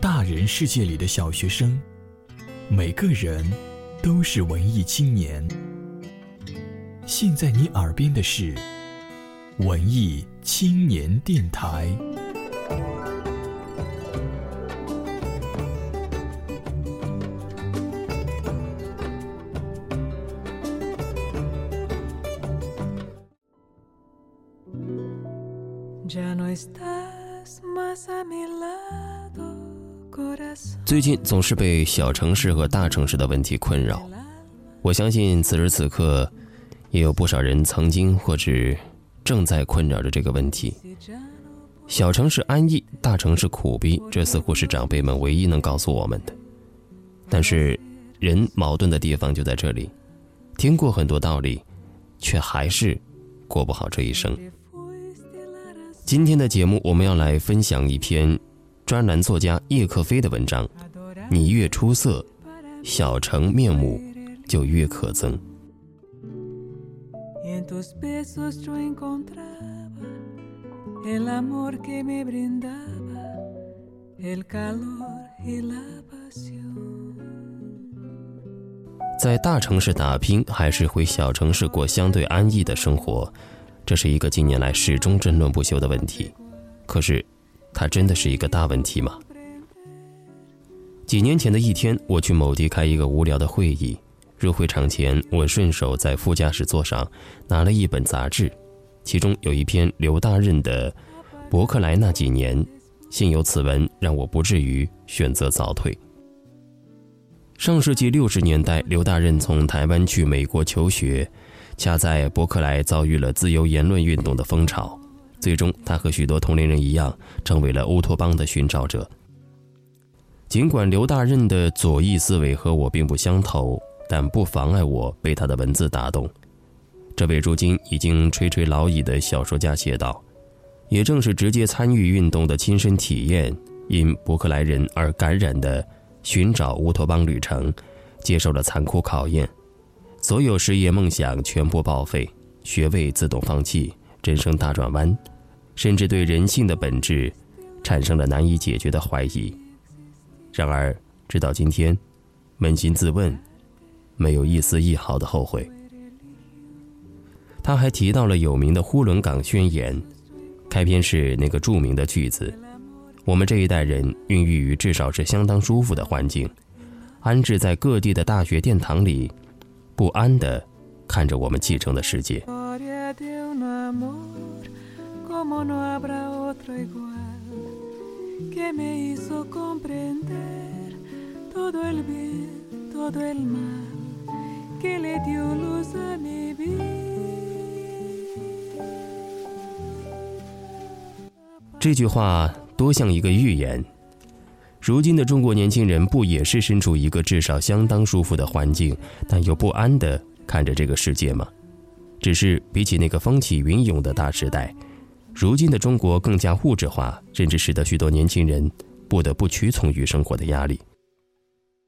大人世界里的小学生，每个人都是文艺青年。现在你耳边的是文艺青年电台。最近总是被小城市和大城市的问题困扰，我相信此时此刻，也有不少人曾经或者正在困扰着这个问题。小城市安逸，大城市苦逼，这似乎是长辈们唯一能告诉我们的。但是，人矛盾的地方就在这里，听过很多道理，却还是过不好这一生。今天的节目，我们要来分享一篇专栏作家叶克飞的文章。你越出色，小城面目就越可憎。在大城市打拼，还是回小城市过相对安逸的生活？这是一个近年来始终争论不休的问题，可是，它真的是一个大问题吗？几年前的一天，我去某地开一个无聊的会议，入会场前，我顺手在副驾驶座上拿了一本杂志，其中有一篇刘大任的《伯克莱那几年》，幸有此文，让我不至于选择早退。上世纪六十年代，刘大任从台湾去美国求学。恰在伯克莱遭遇了自由言论运动的风潮，最终他和许多同龄人一样，成为了乌托邦的寻找者。尽管刘大任的左翼思维和我并不相投，但不妨碍我被他的文字打动。这位如今已经垂垂老矣的小说家写道：“也正是直接参与运动的亲身体验，因伯克莱人而感染的寻找乌托邦旅程，接受了残酷考验。”所有事业梦想全部报废，学位自动放弃，人生大转弯，甚至对人性的本质产生了难以解决的怀疑。然而，直到今天，扪心自问，没有一丝一毫的后悔。他还提到了有名的呼伦港宣言，开篇是那个著名的句子：“我们这一代人孕育于至少是相当舒服的环境，安置在各地的大学殿堂里。”不安的看着我们继承的世界。这句话多像一个预言。如今的中国年轻人不也是身处一个至少相当舒服的环境，但又不安地看着这个世界吗？只是比起那个风起云涌的大时代，如今的中国更加物质化，甚至使得许多年轻人不得不屈从于生活的压力。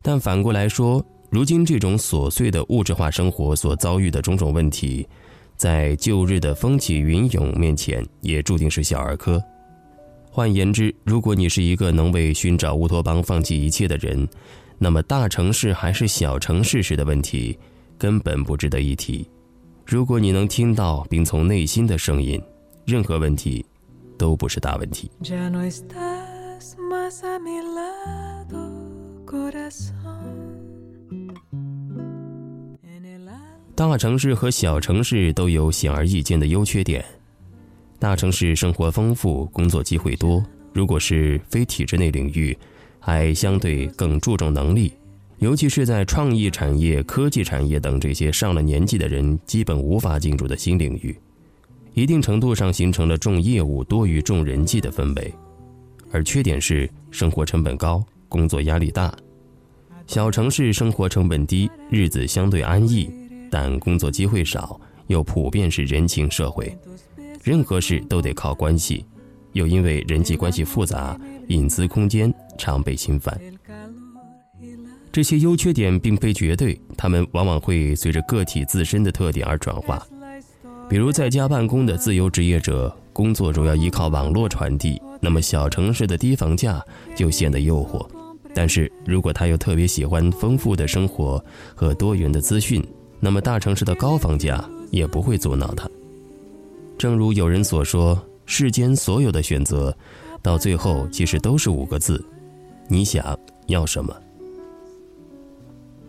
但反过来说，如今这种琐碎的物质化生活所遭遇的种种问题，在旧日的风起云涌面前，也注定是小儿科。换言之，如果你是一个能为寻找乌托邦放弃一切的人，那么大城市还是小城市时的问题根本不值得一提。如果你能听到并从内心的声音，任何问题都不是大问题。大城市和小城市都有显而易见的优缺点。大城市生活丰富，工作机会多。如果是非体制内领域，还相对更注重能力，尤其是在创意产业、科技产业等这些上了年纪的人基本无法进入的新领域，一定程度上形成了重业务多于重人际的氛围。而缺点是生活成本高，工作压力大。小城市生活成本低，日子相对安逸，但工作机会少，又普遍是人情社会。任何事都得靠关系，又因为人际关系复杂，隐私空间常被侵犯。这些优缺点并非绝对，他们往往会随着个体自身的特点而转化。比如在家办公的自由职业者，工作主要依靠网络传递，那么小城市的低房价就显得诱惑。但是如果他又特别喜欢丰富的生活和多元的资讯，那么大城市的高房价也不会阻挠他。正如有人所说，世间所有的选择，到最后其实都是五个字：你想要什么。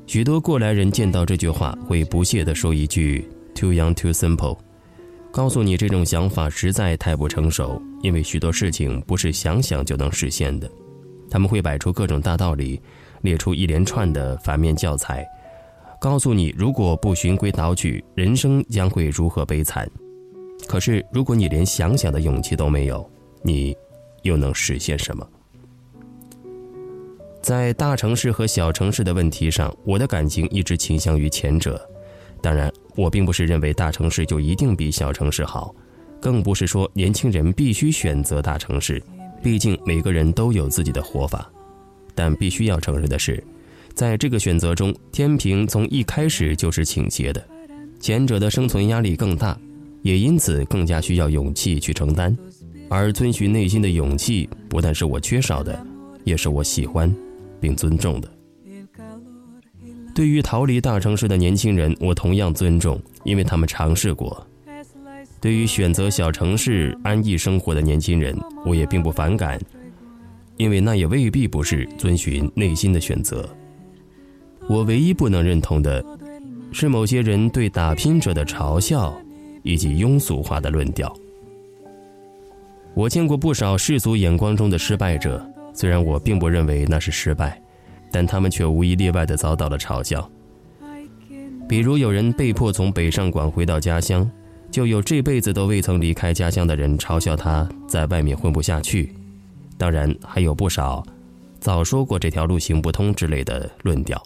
许多过来人见到这句话，会不屑地说一句 “too young, too simple”，告诉你这种想法实在太不成熟，因为许多事情不是想想就能实现的。他们会摆出各种大道理，列出一连串的反面教材，告诉你如果不循规蹈矩，人生将会如何悲惨。可是，如果你连想想的勇气都没有，你又能实现什么？在大城市和小城市的问题上，我的感情一直倾向于前者。当然，我并不是认为大城市就一定比小城市好，更不是说年轻人必须选择大城市。毕竟每个人都有自己的活法，但必须要承认的是，在这个选择中，天平从一开始就是倾斜的。前者的生存压力更大，也因此更加需要勇气去承担。而遵循内心的勇气，不但是我缺少的，也是我喜欢并尊重的。对于逃离大城市的年轻人，我同样尊重，因为他们尝试过。对于选择小城市安逸生活的年轻人，我也并不反感，因为那也未必不是遵循内心的选择。我唯一不能认同的，是某些人对打拼者的嘲笑，以及庸俗化的论调。我见过不少世俗眼光中的失败者，虽然我并不认为那是失败，但他们却无一例外地遭到了嘲笑。比如有人被迫从北上广回到家乡。就有这辈子都未曾离开家乡的人嘲笑他在外面混不下去，当然还有不少早说过这条路行不通之类的论调。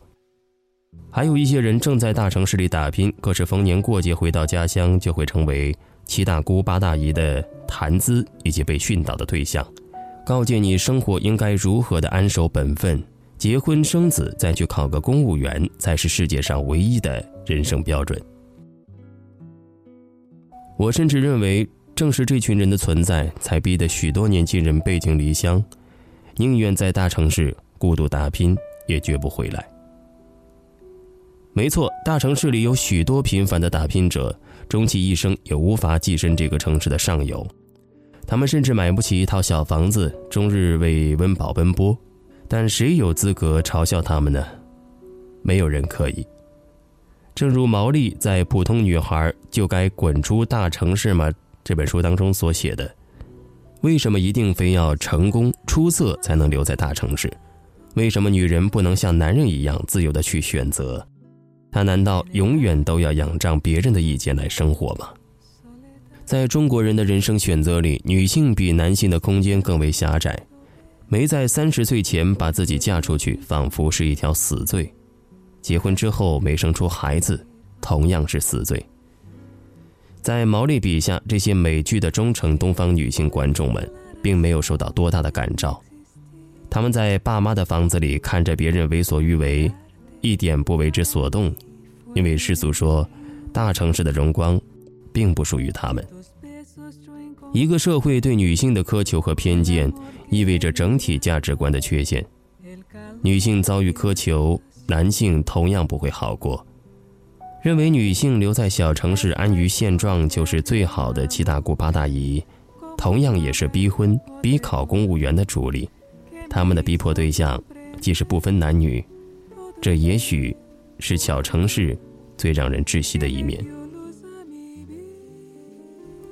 还有一些人正在大城市里打拼，可是逢年过节回到家乡就会成为七大姑八大姨的谈资以及被训导的对象，告诫你生活应该如何的安守本分，结婚生子再去考个公务员才是世界上唯一的人生标准。我甚至认为，正是这群人的存在，才逼得许多年轻人背井离乡，宁愿在大城市孤独打拼，也绝不回来。没错，大城市里有许多平凡的打拼者，终其一生也无法跻身这个城市的上游。他们甚至买不起一套小房子，终日为温饱奔波。但谁有资格嘲笑他们呢？没有人可以。正如毛利在《普通女孩就该滚出大城市吗》这本书当中所写的，为什么一定非要成功出色才能留在大城市？为什么女人不能像男人一样自由的去选择？她难道永远都要仰仗别人的意见来生活吗？在中国人的人生选择里，女性比男性的空间更为狭窄。没在三十岁前把自己嫁出去，仿佛是一条死罪。结婚之后没生出孩子，同样是死罪。在毛利笔下，这些美剧的忠诚东方女性观众们，并没有受到多大的感召。他们在爸妈的房子里看着别人为所欲为，一点不为之所动，因为世俗说，大城市的荣光，并不属于他们。一个社会对女性的苛求和偏见，意味着整体价值观的缺陷。女性遭遇苛求。男性同样不会好过，认为女性留在小城市安于现状就是最好的七大姑八大姨，同样也是逼婚逼考公务员的主力。他们的逼迫对象既是不分男女，这也许是小城市最让人窒息的一面。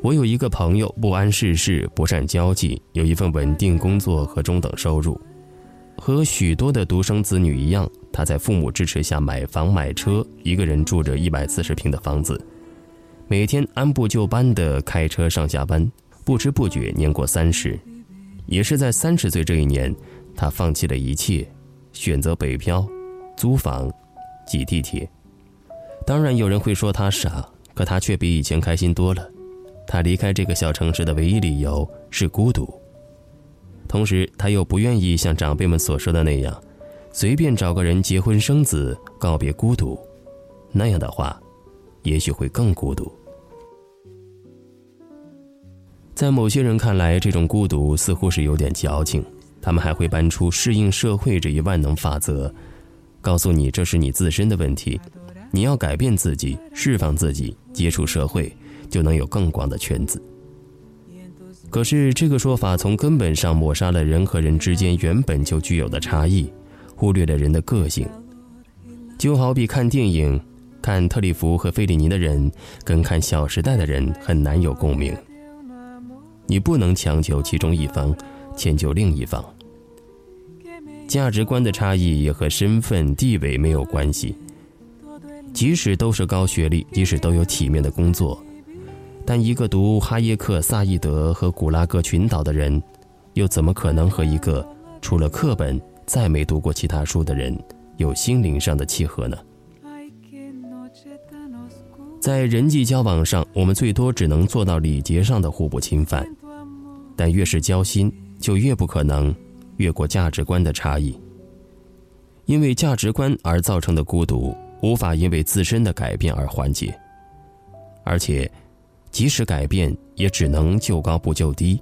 我有一个朋友，不谙世事，不善交际，有一份稳定工作和中等收入。和许多的独生子女一样，他在父母支持下买房买车，一个人住着一百四十平的房子，每天按部就班地开车上下班，不知不觉年过三十。也是在三十岁这一年，他放弃了一切，选择北漂，租房，挤地铁。当然有人会说他傻，可他却比以前开心多了。他离开这个小城市的唯一理由是孤独。同时，他又不愿意像长辈们所说的那样，随便找个人结婚生子，告别孤独。那样的话，也许会更孤独。在某些人看来，这种孤独似乎是有点矫情。他们还会搬出适应社会这一万能法则，告诉你这是你自身的问题，你要改变自己，释放自己，接触社会，就能有更广的圈子。可是这个说法从根本上抹杀了人和人之间原本就具有的差异，忽略了人的个性。就好比看电影，看特里弗和费里尼的人，跟看《小时代》的人很难有共鸣。你不能强求其中一方。迁就另一方，价值观的差异也和身份地位没有关系。即使都是高学历，即使都有体面的工作，但一个读哈耶克、萨义德和古拉格群岛的人，又怎么可能和一个除了课本再没读过其他书的人有心灵上的契合呢？在人际交往上，我们最多只能做到礼节上的互不侵犯，但越是交心。就越不可能越过价值观的差异，因为价值观而造成的孤独，无法因为自身的改变而缓解。而且，即使改变，也只能就高不就低。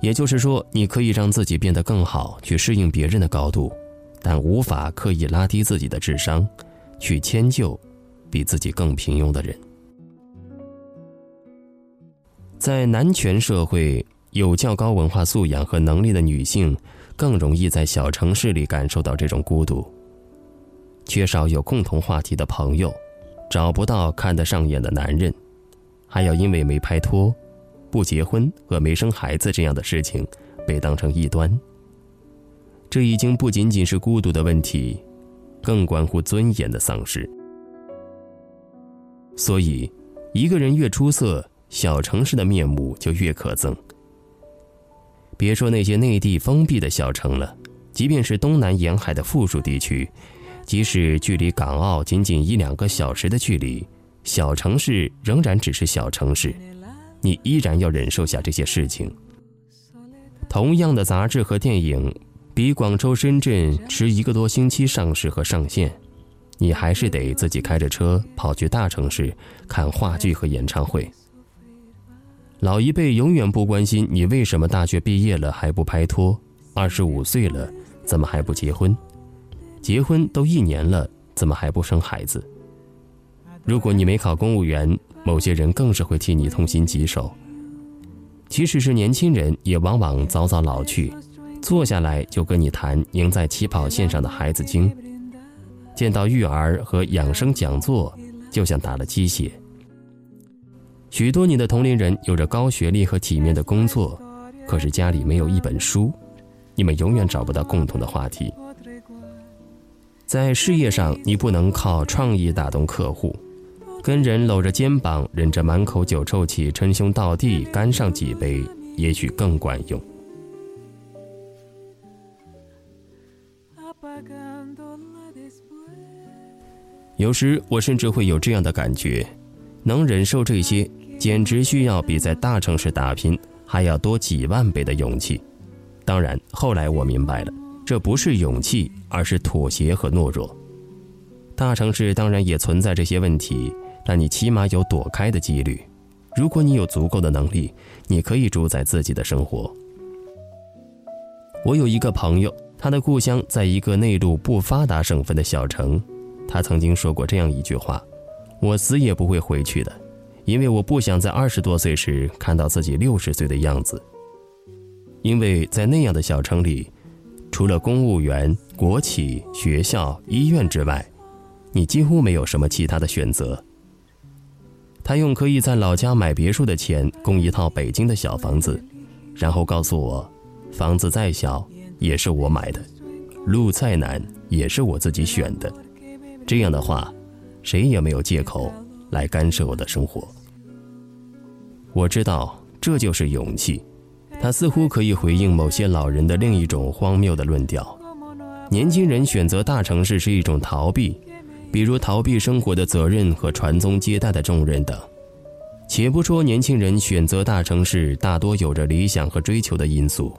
也就是说，你可以让自己变得更好，去适应别人的高度，但无法刻意拉低自己的智商，去迁就比自己更平庸的人。在男权社会。有较高文化素养和能力的女性，更容易在小城市里感受到这种孤独。缺少有共同话题的朋友，找不到看得上眼的男人，还要因为没拍拖、不结婚和没生孩子这样的事情，被当成异端。这已经不仅仅是孤独的问题，更关乎尊严的丧失。所以，一个人越出色，小城市的面目就越可憎。别说那些内地封闭的小城了，即便是东南沿海的富庶地区，即使距离港澳仅仅一两个小时的距离，小城市仍然只是小城市，你依然要忍受下这些事情。同样的杂志和电影，比广州、深圳迟一个多星期上市和上线，你还是得自己开着车跑去大城市看话剧和演唱会。老一辈永远不关心你为什么大学毕业了还不拍拖，二十五岁了怎么还不结婚？结婚都一年了怎么还不生孩子？如果你没考公务员，某些人更是会替你痛心疾首。即使是年轻人，也往往早早老去，坐下来就跟你谈赢在起跑线上的孩子经，见到育儿和养生讲座就像打了鸡血。许多你的同龄人有着高学历和体面的工作，可是家里没有一本书，你们永远找不到共同的话题。在事业上，你不能靠创意打动客户，跟人搂着肩膀，忍着满口酒臭气，称兄道弟，干上几杯，也许更管用。有时我甚至会有这样的感觉，能忍受这些。简直需要比在大城市打拼还要多几万倍的勇气。当然，后来我明白了，这不是勇气，而是妥协和懦弱。大城市当然也存在这些问题，但你起码有躲开的几率。如果你有足够的能力，你可以主宰自己的生活。我有一个朋友，他的故乡在一个内陆不发达省份的小城，他曾经说过这样一句话：“我死也不会回去的。”因为我不想在二十多岁时看到自己六十岁的样子。因为在那样的小城里，除了公务员、国企、学校、医院之外，你几乎没有什么其他的选择。他用可以在老家买别墅的钱供一套北京的小房子，然后告诉我，房子再小也是我买的，路再难也是我自己选的。这样的话，谁也没有借口来干涉我的生活。我知道这就是勇气，他似乎可以回应某些老人的另一种荒谬的论调：年轻人选择大城市是一种逃避，比如逃避生活的责任和传宗接代的重任等。且不说年轻人选择大城市大多有着理想和追求的因素，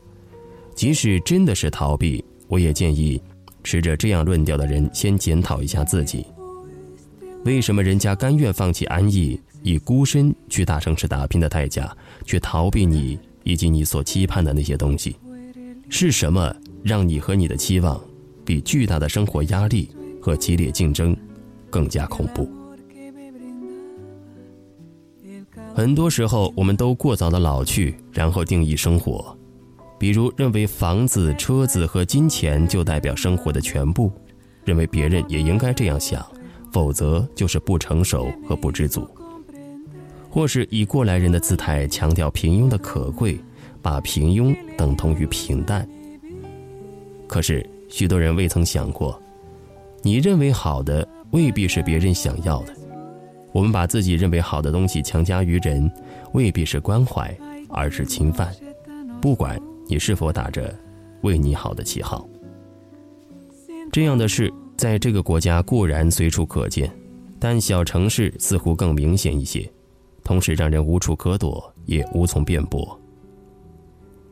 即使真的是逃避，我也建议持着这样论调的人先检讨一下自己：为什么人家甘愿放弃安逸？以孤身去大城市打拼的代价，去逃避你以及你所期盼的那些东西？是什么让你和你的期望比巨大的生活压力和激烈竞争更加恐怖？很多时候，我们都过早的老去，然后定义生活，比如认为房子、车子和金钱就代表生活的全部，认为别人也应该这样想，否则就是不成熟和不知足。或是以过来人的姿态强调平庸的可贵，把平庸等同于平淡。可是许多人未曾想过，你认为好的未必是别人想要的。我们把自己认为好的东西强加于人，未必是关怀，而是侵犯。不管你是否打着为你好的旗号，这样的事在这个国家固然随处可见，但小城市似乎更明显一些。同时让人无处可躲，也无从辩驳。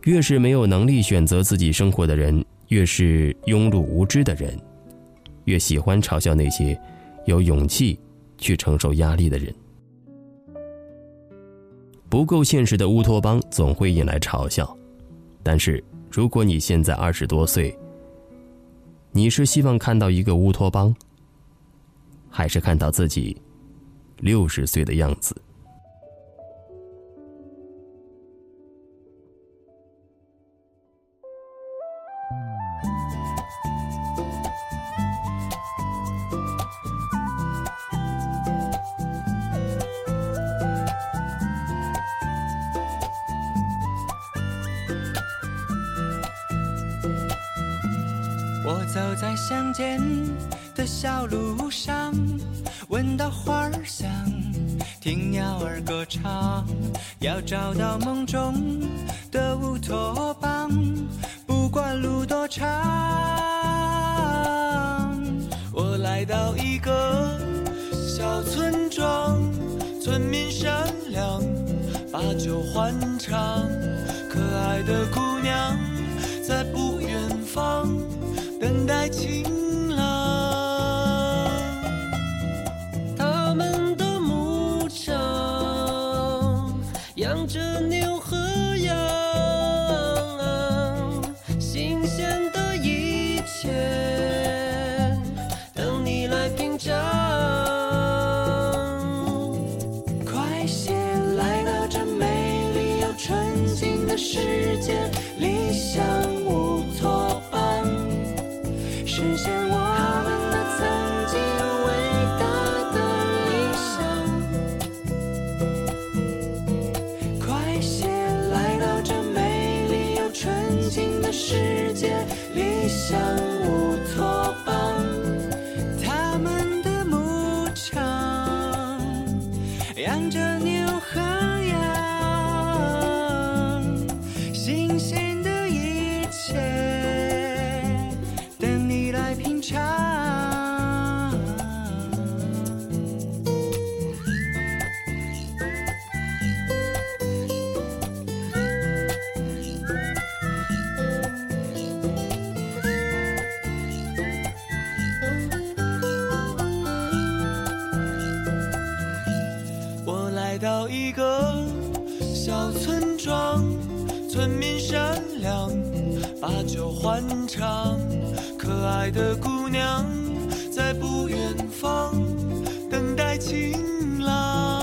越是没有能力选择自己生活的人，越是庸碌无知的人，越喜欢嘲笑那些有勇气去承受压力的人。不够现实的乌托邦总会引来嘲笑，但是如果你现在二十多岁，你是希望看到一个乌托邦，还是看到自己六十岁的样子？走在乡间的小路上，闻到花香，听鸟儿歌唱。要找到梦中的乌托邦，不管路多长。我来到一个小村庄，村民善良，把酒欢唱，可爱的姑娘在不远方。等待晴想到一个小村庄，村民善良，把酒欢唱。可爱的姑娘在不远方等待晴朗。